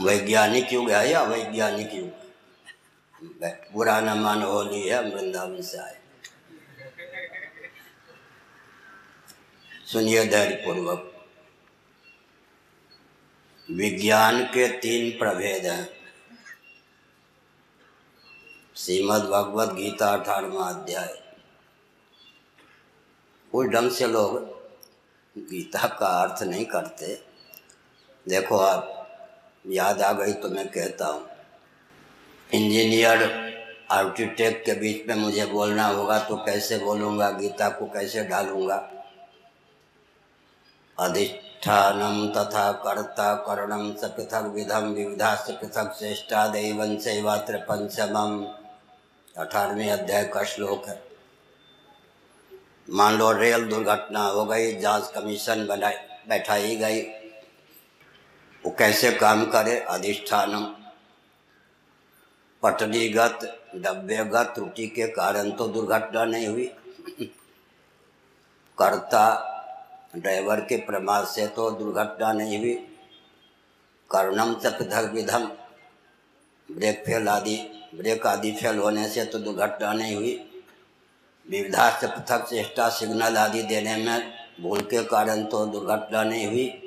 वैज्ञानिक युग है, या वैज्ञानिक युग? बुरा न मान होली है वृंदावन से आए। सुनिए धैर्य पूर्वक विज्ञान के तीन प्रभेद हैं। श्रीमद भगवद गीता अठारवा अध्याय। उस ढंग से लोग गीता का अर्थ नहीं करते। देखो आप याद आ गई तो मैं कहता हूँ। इंजीनियर, आर्किटेक्ट के बीच में मुझे बोलना होगा तो कैसे बोलूँगा, गीता को कैसे डालूँगा अधिष्ठानम तथा कर्ता करणम स पृथक विधम विविधा से पृथक श्रेष्ठा दैवन सेवात्र पंचम अठारहवें अध्याय का श्लोक है। मान लो रेल दुर्घटना हो गई, जाँच कमीशन बनाई, बैठाई गई। वो कैसे काम करे? अधिष्ठानम। पटरीगत डब्बेगत त्रुटि के कारण तो दुर्घटना नहीं हुई। कर्ता, ड्राइवर के प्रमाद से तो दुर्घटना नहीं हुई। कर्णम से पृथक विधम ब्रेक फेल आदि, ब्रेक आदि फेल होने से तो दुर्घटना नहीं हुई। विविधा से पृथक चेष्टा, सिग्नल आदि देने में भूल के कारण तो दुर्घटना नहीं हुई।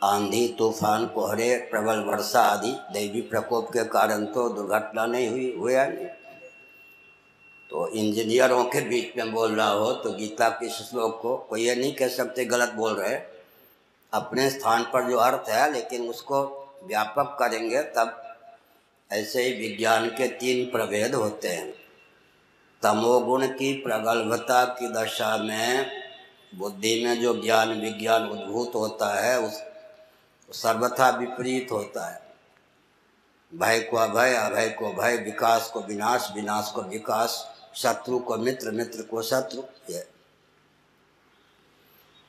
आंधी, तूफ़ान, कोहरे, प्रबल वर्षा आदि दैवी प्रकोप के कारण तो दुर्घटना नहीं हुई, हुआ नहीं। तो इंजीनियरों के बीच में बोल रहा हो तो गीता के श्लोक को कोई ये नहीं कह सकते, गलत बोल रहे अपने स्थान पर जो अर्थ है, लेकिन उसको व्यापक करेंगे, तब ऐसे ही विज्ञान के तीन प्रभेद होते हैं। तमोगुण की प्रगल्भता की दशा में, बुद्धि में जो ज्ञान विज्ञान उद्भूत होता है, उस सर्वथा विपरीत होता है। भय को अभय अभय को भय, विकास को विनाश विनाश को विकास, शत्रु को मित्र मित्र को शत्रु, ये।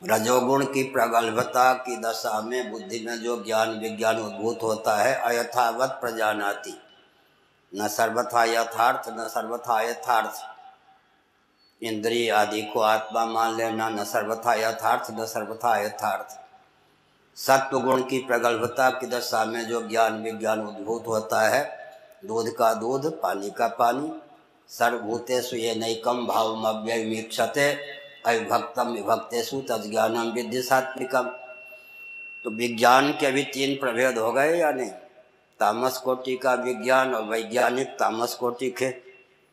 रजोगुण की प्रगल्भता की दशा में बुद्धि में जो ज्ञान विज्ञान उद्भूत होता है, अयथावत प्रजानाति। न सर्वथा यथार्थ, न सर्वथा यथार्थ। इंद्रिय आदि को आत्मा मान लेना, न सर्वथा यथार्थ, न सर्वथा यथार्थ। सत्व गुण की प्रगल्भता की दशा में जो ज्ञान विज्ञान उद्भूत होता है, दूध का दूध, पानी का पानी, सर्वभूतेषु ये नैकम भाव अव्यमीक्षते अविभक्तम विभक्तेषु तज्ञानम विद्धि सात्विकम। तो विज्ञान के भी तीन प्रभेद हो गए या नहीं तामस कोटि का विज्ञान और वैज्ञानिक तामस कोटि के,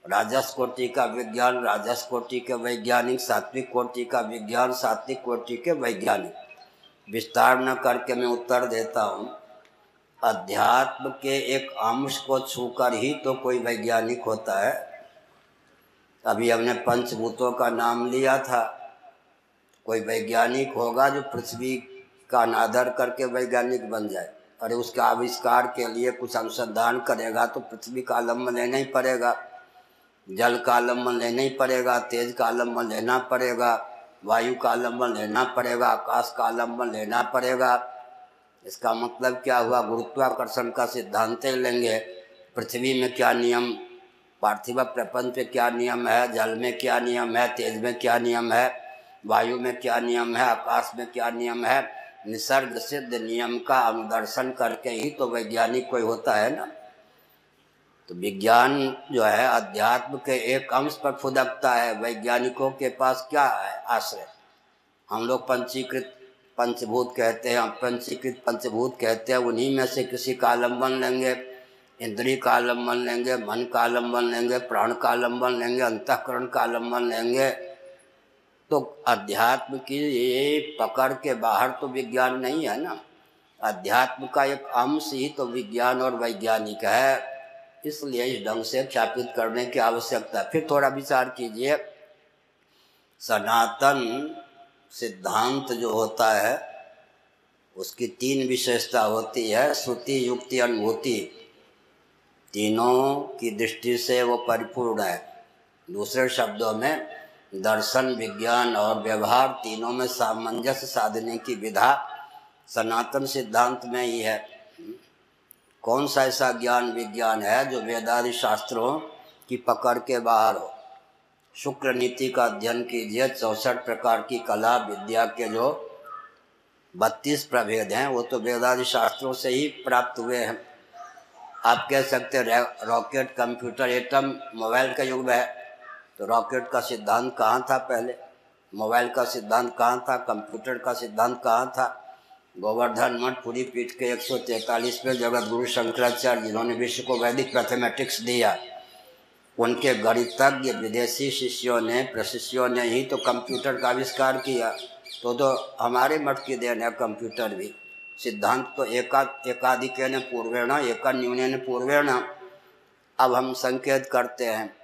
राजस कोटि का विज्ञान, राजस कोटि के वैज्ञानिक, सात्विक कोटि का विज्ञान, सात्विक कोटि के वैज्ञानिक। विस्तार न करके मैं उत्तर देता हूँ। अध्यात्म के एक अंश को छूकर ही तो कोई वैज्ञानिक होता है। अभी हमने पंचभूतों का नाम लिया था। कोई वैज्ञानिक होगा जो पृथ्वी का अनादर करके वैज्ञानिक बन जाए। अरे उसके आविष्कार के लिए कुछ अनुसंधान करेगा तो पृथ्वी का आलंबन लेना ही पड़ेगा। जल का आलंबन लेना ही पड़ेगा, तेज का आलंबन लेना पड़ेगा। वायु का आलंबन लेना पड़ेगा, आकाश का आलंबन लेना पड़ेगा। इसका मतलब क्या हुआ? गुरुत्वाकर्षण का सिद्धांत लेंगे। पृथ्वी में क्या नियम? पार्थिव प्रपंच पे क्या नियम है? जल में क्या नियम है? तेज में क्या नियम है? वायु में क्या नियम है? आकाश में क्या नियम है? निसर्ग सिद्ध नियम का अनुदर्शन करके ही तो वैज्ञानिक कोई होता है ना। तो विज्ञान जो है, अध्यात्म के एक अंश पर फुदकता है। वैज्ञानिकों के पास क्या है? आश्रय। हम लोग पंचीकृत, पंचभूत कहते हैं। पंचीकृत, पंचभूत कहते हैं। उन्हीं में से किसी का आलंबन लेंगे, इंद्रिय का आलंबन लेंगे, मन का आलंबन लेंगे, प्राण का आलंबन लेंगे, अंतकरण का आलंबन लेंगे। तो अध्यात्म की पकड़ के बाहर तो विज्ञान नहीं है ना। अध्यात्म का एक अंश ही तो विज्ञान और वैज्ञानिक है। इसलिए इस ढंग से ख्यापित करने की आवश्यकता फिर थोड़ा विचार कीजिए। सनातन सिद्धांत जो होता है, उसकी तीन विशेषता होती है, श्रुति, युक्ति, अनुभूति। तीनों की दृष्टि से वो परिपूर्ण है। दूसरे शब्दों में, दर्शन, विज्ञान और व्यवहार तीनों में सामंजस्य साधने की विधा सनातन सिद्धांत में ही है। कौन सा ऐसा ज्ञान विज्ञान है जो वेदादि शास्त्रों की पकड़ के बाहर हो? शुक्र नीति का अध्ययन कीजिए, चौसठ प्रकार की कला विद्या के जो बत्तीस प्रभेद हैं, वो तो वेदादि शास्त्रों से ही प्राप्त हुए हैं। आप कह सकते रॉकेट, कंप्यूटर, एटम, मोबाइल का युग है। तो रॉकेट का सिद्धांत कहाँ था पहले? मोबाइल का सिद्धांत कहाँ था? कंप्यूटर का सिद्धांत कहाँ था? गोवर्धन मठ पूरी पीठ के एक सौ तैतालीस में जगत गुरु शंकराचार्य जिन्होंने विश्व को वैदिक मैथमेटिक्स दिया। उनके गणितज्ञ विदेशी शिष्यों ने, प्रशिष्यों ने ही तो कंप्यूटर का आविष्कार किया। तो तो हमारे मठ की देन है कंप्यूटर भी। सिद्धांत तो एका, एकाधिक ने पूर्वेण, एका न्यून पूर्वेण। अब हम संकेत करते हैं,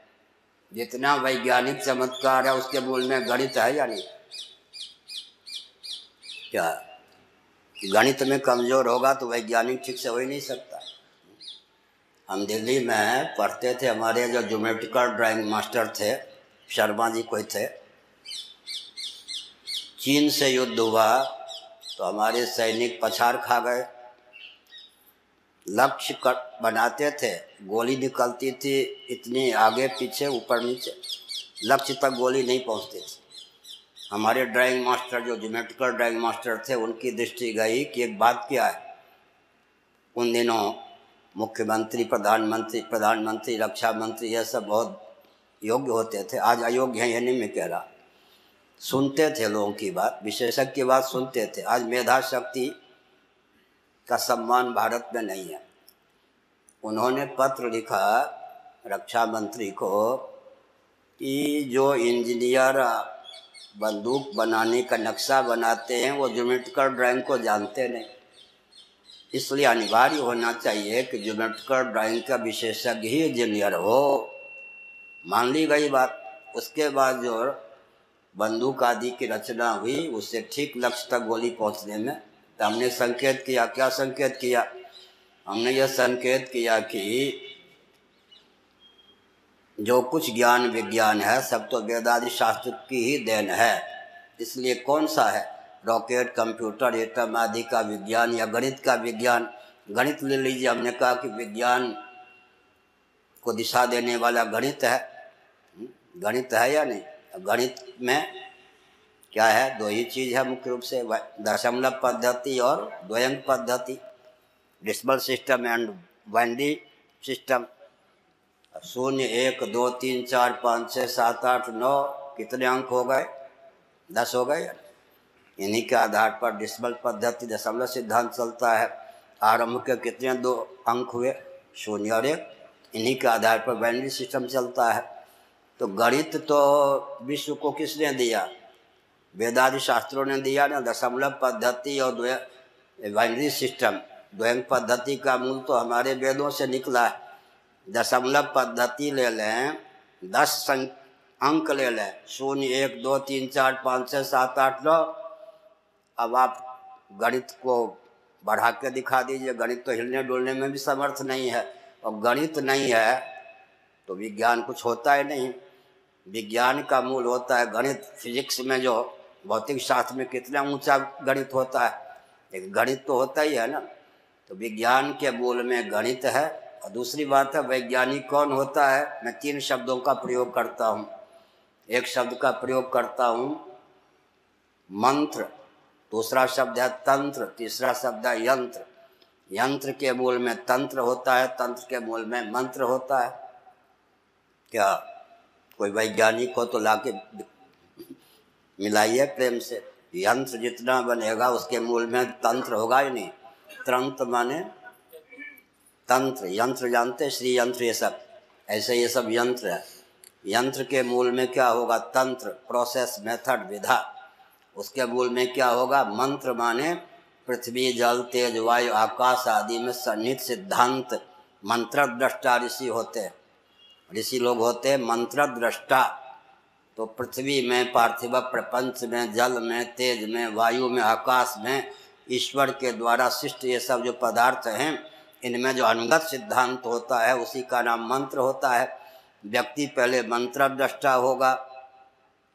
जितना वैज्ञानिक चमत्कार है उसके मूल में गणित है या नहीं? क्या? गणित में कमज़ोर होगा तो वैज्ञानिक ठीक से हो ही नहीं सकता। हम दिल्ली में पढ़ते थे, हमारे जो जोमेट्रिकल ड्राइंग मास्टर थे, शर्मा जी कोई थे। चीन से युद्ध हुआ तो हमारे सैनिक पछाड़ खा गए। लक्ष्य बनाते थे, गोली निकलती थी, इतनी आगे, पीछे, ऊपर, नीचे। लक्ष्य तक गोली नहीं पहुँचती थी। हमारे ड्राइंग मास्टर जो जोमेट्रिकल ड्राइंग मास्टर थे, उनकी दृष्टि गई कि एक बात क्या है। उन दिनों मुख्यमंत्री, प्रधानमंत्री प्रधानमंत्री रक्षा मंत्री यह सब बहुत योग्य होते थे। आज अयोग्य हैं ये नहीं मैं कह रहा। सुनते थे लोगों की बात, विशेषज्ञ की बात सुनते थे। आज मेधा शक्ति का सम्मान भारत में नहीं है। उन्होंने पत्र लिखा रक्षा मंत्री को कि जो इंजीनियर बंदूक बनाने का नक्शा बनाते हैं, वो जोमेट्रिकल ड्राइंग को जानते नहीं। इसलिए अनिवार्य होना चाहिए कि जोमेट्रिकल ड्राइंग का विशेषज्ञ ही इंजीनियर हो। मान ली गई बात। उसके बाद जो बंदूक आदि की रचना हुई उससे ठीक लक्ष्य तक गोली पहुँचने में तो हमने संकेत किया। क्या संकेत किया? हमने यह संकेत किया कि जो कुछ ज्ञान विज्ञान है, सब तो वेदादि शास्त्र की ही देन है। इसलिए कौन सा है? रॉकेट, कंप्यूटर, एटम आदि का विज्ञान या गणित का विज्ञान? गणित ले लीजिए, हमने कहा कि विज्ञान को दिशा देने वाला गणित है। गणित है या नहीं? गणित में क्या है? दो ही चीज़ है मुख्य रूप से दशमलव पद्धति और द्वयंक पद्धति। डिस्बल सिस्टम एंड वैंडी सिस्टम। शून्य एक, दो, तीन, चार, पाँच, छः, सात, आठ, नौ, कितने अंक हो गए? दस हो गए? इन्हीं के आधार पर डिस्बल पद्धति, दशमलव सिद्धांत चलता है। आरंभ के कितने दो अंक हुए? शून्य और एक। इन्हीं के आधार पर वैंडी सिस्टम चलता है। तो गणित तो विश्व को किसने दिया? वेदादि शास्त्रों ने दिया ना? दशमलव पद्धति और बाइनरी सिस्टम। द्वयंग पद्धति का मूल तो हमारे वेदों से निकला है। दशमलव पद्धति ले लें, दस अंक ले लें। शून्य एक, दो, तीन, चार, पाँच, छः, सात, आठ, नौ। अब आप गणित को बढ़ा के दिखा दीजिए। गणित तो हिलने डुलने में भी समर्थ नहीं है। और गणित नहीं है तो विज्ञान कुछ होता है नहीं। विज्ञान का मूल होता है गणित। फिजिक्स में जो भौतिक शास्त्र में कितना ऊँचा गणित होता है। एक गणित तो होता ही है ना। तो विज्ञान के मूल में गणित है। और दूसरी बात है, वैज्ञानिक कौन होता है? मैं तीन शब्दों का प्रयोग करता हूँ। एक शब्द का प्रयोग करता हूँ, मंत्र। दूसरा शब्द है तंत्र। तीसरा शब्द है यंत्र। यंत्र के मूल में तंत्र होता है, तंत्र के मूल में मंत्र होता है। क्या कोई वैज्ञानिक हो तो ला के मिलाइए प्रेम से। यंत्र जितना बनेगा, उसके मूल में तंत्र होगा ही नहीं। तंत्र माने तंत्र यंत्र जानते श्री यंत्र ये सब? ऐसे ये सब यंत्र है। यंत्र के मूल में क्या होगा? तंत्र प्रोसेस मेथड विधा। उसके मूल में क्या होगा? मंत्र माने पृथ्वी, जल, तेज, वायु, आकाश आदि में सन्निहित सिद्धांत मंत्र दृष्टा ऋषि होते हैं। ऋषि लोग होते हैं मंत्र दृष्टा तो पृथ्वी में, पार्थिव प्रपंच में, जल में, तेज में, वायु में, आकाश में, ईश्वर के द्वारा शिष्ट ये सब जो पदार्थ हैं इनमें जो अनुगत सिद्धांत होता है, उसी का नाम मंत्र होता है। व्यक्ति पहले मंत्र दृष्टा होगा,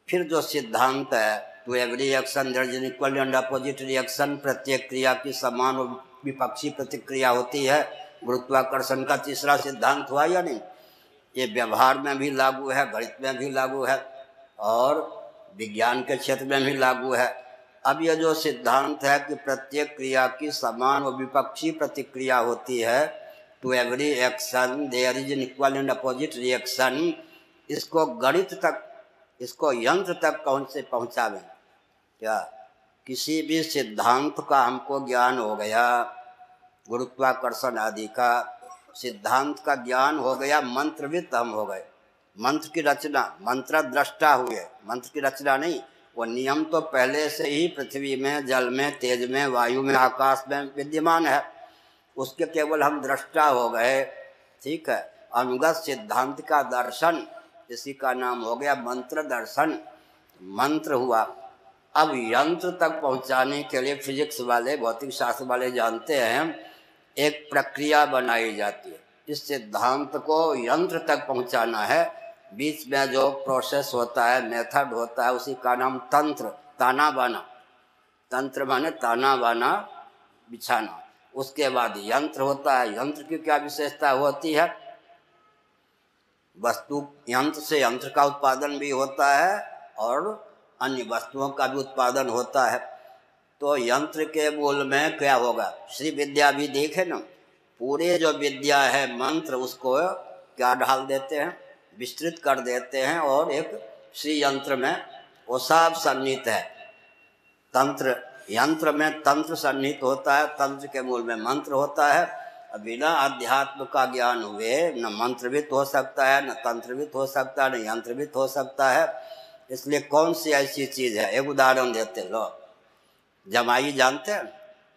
फिर जो सिद्धांत है to every action there equal and opposite reaction प्रत्येक क्रिया की समान और विपक्षी प्रतिक्रिया होती है। गुरुत्वाकर्षण का तीसरा सिद्धांत हुआ या नहीं? ये व्यवहार में भी लागू है, गणित में भी लागू है, और विज्ञान के क्षेत्र में भी लागू है। अब यह जो सिद्धांत है कि प्रत्येक क्रिया की समान और विपक्षी प्रतिक्रिया होती है to every action there is an equal and opposite reaction इसको गणित तक, इसको यंत्र तक कौन से पहुँचावें? क्या? किसी भी सिद्धांत का हमको ज्ञान हो गया, गुरुत्वाकर्षण आदि का सिद्धांत का ज्ञान हो गया मंत्रवित हम हो गए। मंत्र की रचना मंत्र दृष्टा हुए। मंत्र की रचना नहीं वो नियम तो पहले से ही पृथ्वी में, जल में, तेज में, वायु में, आकाश में विद्यमान है। उसके केवल हम दृष्टा हो गए। ठीक है? अनुगत सिद्धांत का दर्शन, इसी का नाम हो गया मंत्र दर्शन। मंत्र हुआ। अब यंत्र तक पहुँचाने के लिए फिजिक्स वाले, भौतिक शास्त्र वाले जानते हैं, एक प्रक्रिया बनाई जाती है। इस सिद्धांत को यंत्र तक पहुंचाना है। बीच में जो प्रोसेस होता है मेथड होता है, उसी का नाम तंत्र ताना बाना तंत्र माने ताना बाना बिछाना। उसके बाद यंत्र होता है। यंत्र की क्या विशेषता होती है? वस्तु, यंत्र से यंत्र का उत्पादन भी होता है और अन्य वस्तुओं का भी उत्पादन होता है। तो यंत्र के मूल में क्या होगा? श्री विद्या भी देखे ना? पूरे जो विद्या है मंत्र, उसको क्या ढाल देते हैं? विस्तृत कर देते हैं और एक श्री यंत्र में वो सब सन्निहित है। तंत्र, यंत्र में तंत्र सन्निहित होता है, तंत्र के मूल में मंत्र होता है। बिना अध्यात्म का ज्ञान हुए न मंत्रवित हो सकता है, न तंत्रवित हो सकता है, न यंत्रवित हो सकता है। इसलिए कौन सी ऐसी चीज़ है? एक उदाहरण देते लो। जमाई जानते हैं?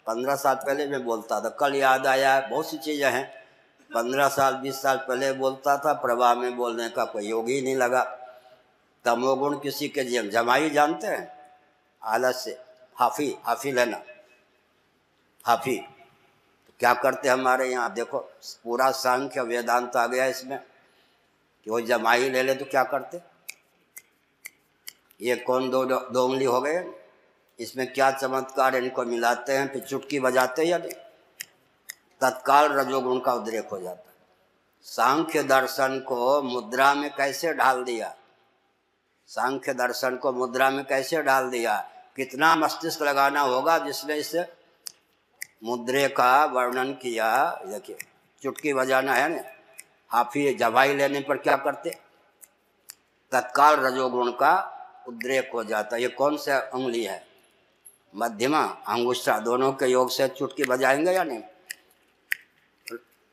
पंद्रह साल पहले मैं बोलता था, कल याद आया, बहुत सी चीज़ें हैं। पंद्रह साल, बीस साल पहले बोलता था, प्रवाह में बोलने का कोई योग ही नहीं लगा। तमोगुण किसी के जीवन जमाई जानते हैं। आलस्य हाफी हाफी लेना। हाफी। तो क्या करते हमारे यहाँ? देखो, पूरा सांख्य वेदांत आ गया इसमें। कि वो जमाई ले ले तो क्या करते? ये कौन दो दो उंगली हो गए? इसमें क्या चमत्कार इनको मिलाते हैं? फिर चुटकी बजाते या नहीं? तत्काल रजोगुण का उद्रेक हो जाता। है सांख्य दर्शन को मुद्रा में कैसे ढाल दिया? सांख्य दर्शन को मुद्रा में कैसे डाल दिया? कितना मस्तिष्क लगाना होगा जिसने इस मुद्रे का वर्णन किया? देखिए, चुटकी बजाना है ना? हाफी जवाई लेने पर क्या करते? तत्काल रजोगुण का उद्रेक हो जाता। ये कौन सा उंगली है? मध्यमा, अंगुष्ठा, दोनों के योग से चुटकी बजाएँगे या नहीं?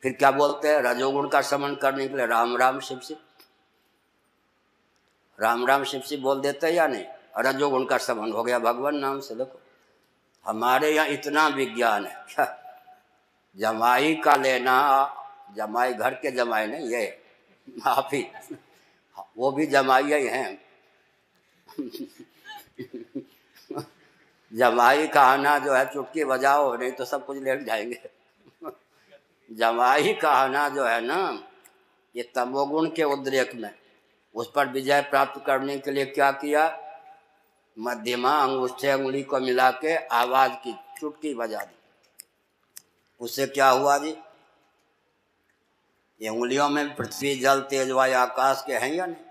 फिर क्या बोलते हैं? रजोगुण का समन करने के लिए राम राम शिव शिव। राम राम शिव शिव बोल देते हैं या नहीं? रजोगुण का समन हो गया भगवान नाम से, देखो। हमारे यहाँ इतना विज्ञान है। क्या जमाई का लेना, जमाई घर के जमाई नहीं, ये माफ़ी। वो भी जमाई ही हैं। जमाई का आना जो है चुटकी बजाओ, नहीं तो सब कुछ लेट जाएँगे। जमाई का आना जो है ना, ये तमोगुण के उद्रेक में, उस पर विजय प्राप्त करने के लिए क्या किया? मध्यमा अंगूठे उंगली को मिला के आवाज़ की चुटकी बजा दी। उससे क्या हुआ जी? ये उंगलियों में पृथ्वी, जल, तेज वायु, आकाश के हैं या नहीं?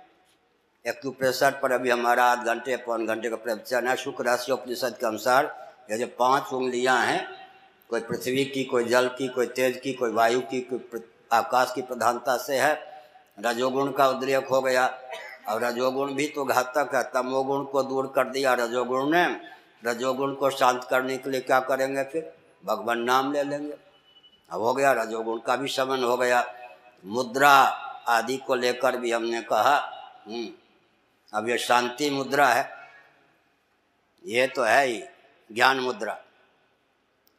एक्यूप्रेशर पर अभी हमारा आध घंटे, पौन घंटे का प्रवचन है। शुक्र राशि उपनिषद के अनुसार ये जो पाँच उंगलियाँ हैं कोई पृथ्वी की कोई जल की कोई तेज की कोई वायु की कोई आकाश की प्रधानता से है। रजोगुण का उद्रेक हो गया। और रजोगुण भी तो घातक है। तमोगुण को दूर कर दिया रजोगुण ने। रजोगुण को शांत करने के लिए क्या करेंगे फिर? भगवान नाम ले लेंगे। अब हो गया। रजोगुण का भी समन हो गया। मुद्रा आदि को लेकर भी हमने कहा हम्म, अब ये शांति मुद्रा है। ये तो है ही। ज्ञान मुद्रा।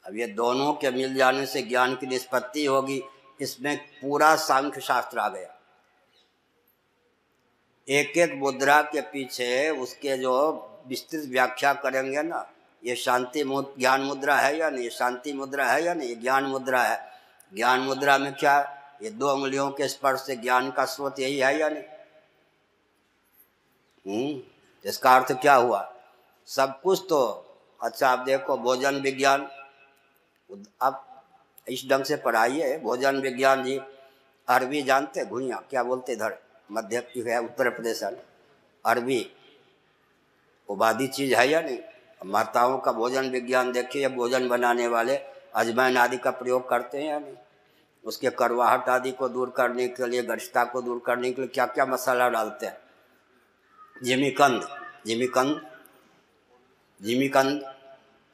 अब ये दोनों के मिल जाने से ज्ञान की निष्पत्ति होगी, इसमें पूरा सांख्य शास्त्र आ गया। एक एक मुद्रा के पीछे उसके जो विस्तृत व्याख्या करेंगे ना, ये शांति ज्ञान मुद्रा है या नहीं शांति मुद्रा है या नहीं ज्ञान मुद्रा है। ज्ञान मुद्रा में क्या, ये दो उंगलियों के स्पर्श से ज्ञान का स्रोत यही है या नहीं? हम्म इसका अर्थ क्या हुआ? सब कुछ तो अच्छा आप देखो, भोजन विज्ञान अब इस ढंग से पढ़ाइए। भोजन विज्ञान जी, अरबी जानते घुइया, क्या बोलते इधर? मध्य है, उत्तर प्रदेश अरबी उबादी चीज़ है या नहीं? माताओं का भोजन विज्ञान देखिए, भोजन बनाने वाले अजमैन आदि का प्रयोग करते हैं या नहीं? उसके करवाहट आदि को दूर करने के लिए गरिष्ठता को दूर करने के लिए क्या क्या मसाला डालते हैं? जिमीकंद जिमीकंद जिमीकंद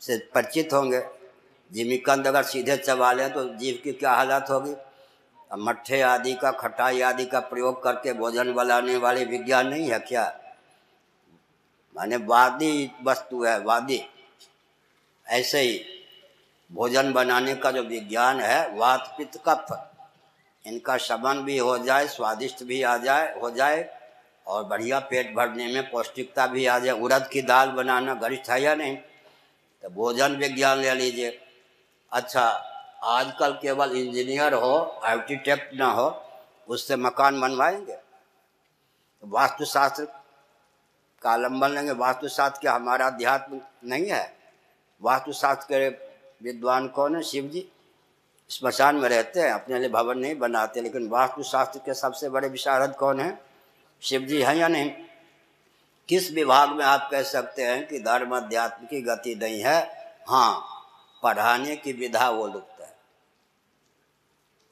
से परिचित होंगे। जिमीकंद अगर सीधे चबा लें तो जीव की क्या हालत होगी? मट्ठे आदि का, खटाई आदि का प्रयोग करके भोजन बनाने वाले विज्ञान नहीं है क्या? माने वादी वस्तु है, वादी। ऐसे ही भोजन बनाने का जो विज्ञान है, वात पित्त कफ इनका शमन भी हो जाए, स्वादिष्ट भी आ जाए, हो जाए और बढ़िया पेट भरने में पौष्टिकता भी आ जाए। उड़द की दाल बनाना गरिष्ठ है या नहीं? तो भोजन विज्ञान ले लीजिए। अच्छा आजकल केवल इंजीनियर हो, आर्किटेक्ट ना हो, उससे मकान बनवाएँगे? वास्तुशास्त्र का अवलंबन लेंगे वास्तुशास्त्र क्या हमारा अध्यात्म नहीं है? वास्तुशास्त्र के विद्वान कौन है? शिव जी स्मशान में रहते हैं, अपने लिए भवन नहीं बनाते, लेकिन वास्तुशास्त्र के सबसे बड़े विशारद कौन है? शिव जी हैं या नहीं? किस विभाग में आप कह सकते हैं कि धर्म अध्यात्म की गति नहीं है? हाँ पढ़ाने की विधा वो लुप्त है।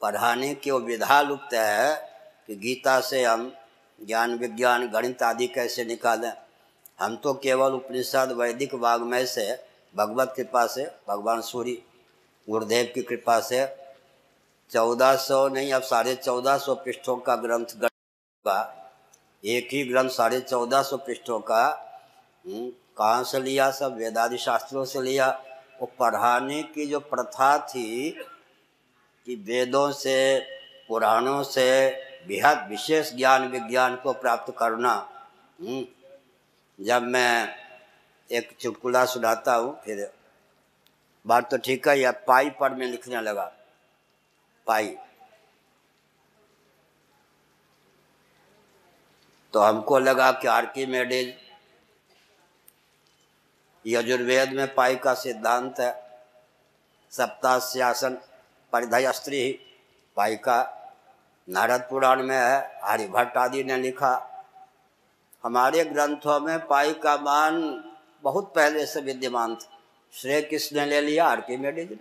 पढ़ाने की वो विधा लुप्त है कि गीता से हम ज्ञान विज्ञान गणित आदि कैसे निकालें। हम तो केवल उपनिषद वैदिक वाग्मय से भगवत कृपा से भगवान सूर्य गुरुदेव की कृपा से चौदह सौ नहीं अब साढ़े चौदह सौ पृष्ठों का ग्रंथ का एक ही ग्रंथ साढ़े चौदह सौ पृष्ठों का हम्म, कहाँ से लिया सब? वेदादि शास्त्रों से लिया। वो पढ़ाने की जो प्रथा थी कि वेदों से पुराणों से बेहद विशेष ज्ञान विज्ञान को प्राप्त करना हम्म, जब मैं एक चुटकुला सुनाता हूँ फिर बात तो ठीक है या पाई पर मैं लिखने लगा पाई। तो हमको लगा कि आर्कीमेडिज यजुर्वेद में पाई का सिद्धांत है। सप्ताश्यासन परिधय स्त्री पाई का नारद पुराण में है, हरिभट्ट आदि ने लिखा। हमारे ग्रंथों में पाई का मान बहुत पहले से विद्यमान था। श्रेय किसने ले लिया? आर्किमेडिज ने।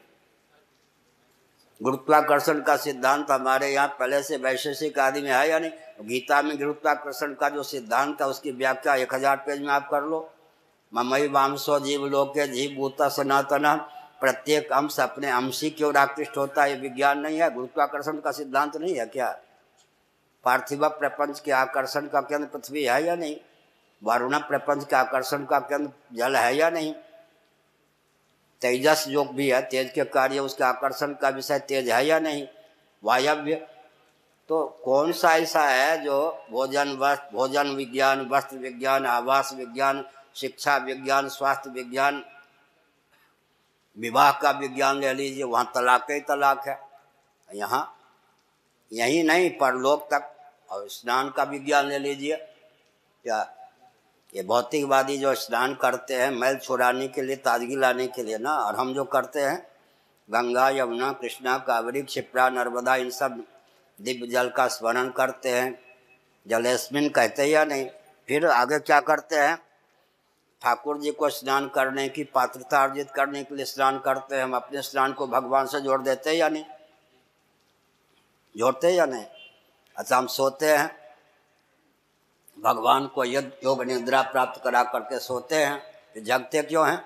गुरुत्वाकर्षण का सिद्धांत हमारे यहाँ पहले से वैशेषिक आदि में है या नहीं? गीता में गुरुत्वाकर्षण का जो सिद्धांत है, उसकी व्याख्या एक हज़ार पेज में आप कर लो। ममई वामसो जीव लोके जीव भूता सनातन। प्रत्येक अंश अपने अंशी की ओर आकृष्ट होता है विज्ञान नहीं है, गुरुत्वाकर्षण का सिद्धांत नहीं है क्या? पार्थिव प्रपंच के आकर्षण का केंद्र पृथ्वी है या नहीं? वारुण प्रपंच के आकर्षण का केंद्र जल है या नहीं? तेजस योग भी है, तेज के कार्य, उसके आकर्षण का विषय तेज है या नहीं? वायव्य। तो कौन सा ऐसा है जो भोजन वस्त्र भोजन विज्ञान, वस्त्र विज्ञान, आवास विज्ञान शिक्षा विज्ञान, स्वास्थ्य विज्ञान, विवाह का विज्ञान ले लीजिए, वहाँ तलाक ही तलाक है। यहाँ, यही नहीं, परलोक तक। और स्नान का विज्ञान ले लीजिए। क्या ये भौतिकवादी जो स्नान करते हैं, मैल छुड़ाने के लिए, ताजगी लाने के लिए ना, और हम जो करते हैं, गंगा, यमुना, कृष्णा, कावेरी, क्षिप्रा, नर्मदा, इन सब दिव्य जल का स्मरण करते हैं। जलेस्मिन कहते या नहीं? फिर आगे क्या करते हैं? ठाकुर जी को स्नान करने की, पात्रता अर्जित करने के लिए स्नान करते हैं। हम अपने स्नान को भगवान से जोड़ देते हैं या नहीं? जोड़ते या नहीं? अच्छा हम सोते हैं। भगवान को यद योग निद्रा प्राप्त करा करके सोते हैं। तो जगते क्यों हैं?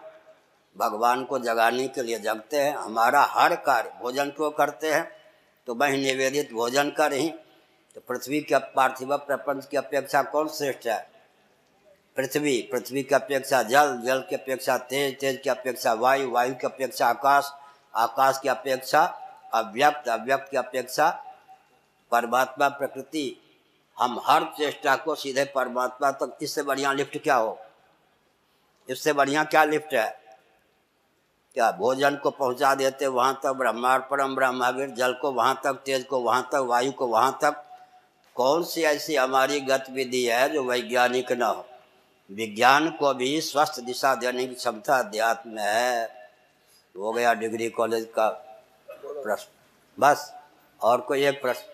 भगवान को जगाने के लिए जगते हैं। हमारा हर कार्य, भोजन क्यों करते हैं? तो वही निवेदित भोजन कर ही। तो पृथ्वी के पार्थिव प्रपंच की अपेक्षा कौन श्रेष्ठ है? पृथ्वी पृथ्वी की अपेक्षा जल जल की अपेक्षा तेज तेज की अपेक्षा वायु वायु की अपेक्षा आकाश आकाश की अपेक्षा अव्यक्त अव्यक्त की अपेक्षा परमात्मा प्रकृति। हम हर चेष्टा को सीधे परमात्मा तक, इससे बढ़िया लिफ्ट क्या हो? इससे बढ़िया क्या लिफ्ट है? क्या भोजन को पहुँचा देते वहाँ तक ब्रह्मांड परम ब्रह्मावीर, जल को वहाँ तक, तेज को वहाँ तक, वायु को वहाँ तक? कौन सी ऐसी हमारी गतिविधि है जो वैज्ञानिक न हो? विज्ञान को भी स्वस्थ दिशा देने की क्षमता अध्यात्म में है। हो गया डिग्री कॉलेज का प्रश्न। बस, और कोई एक प्रश्न?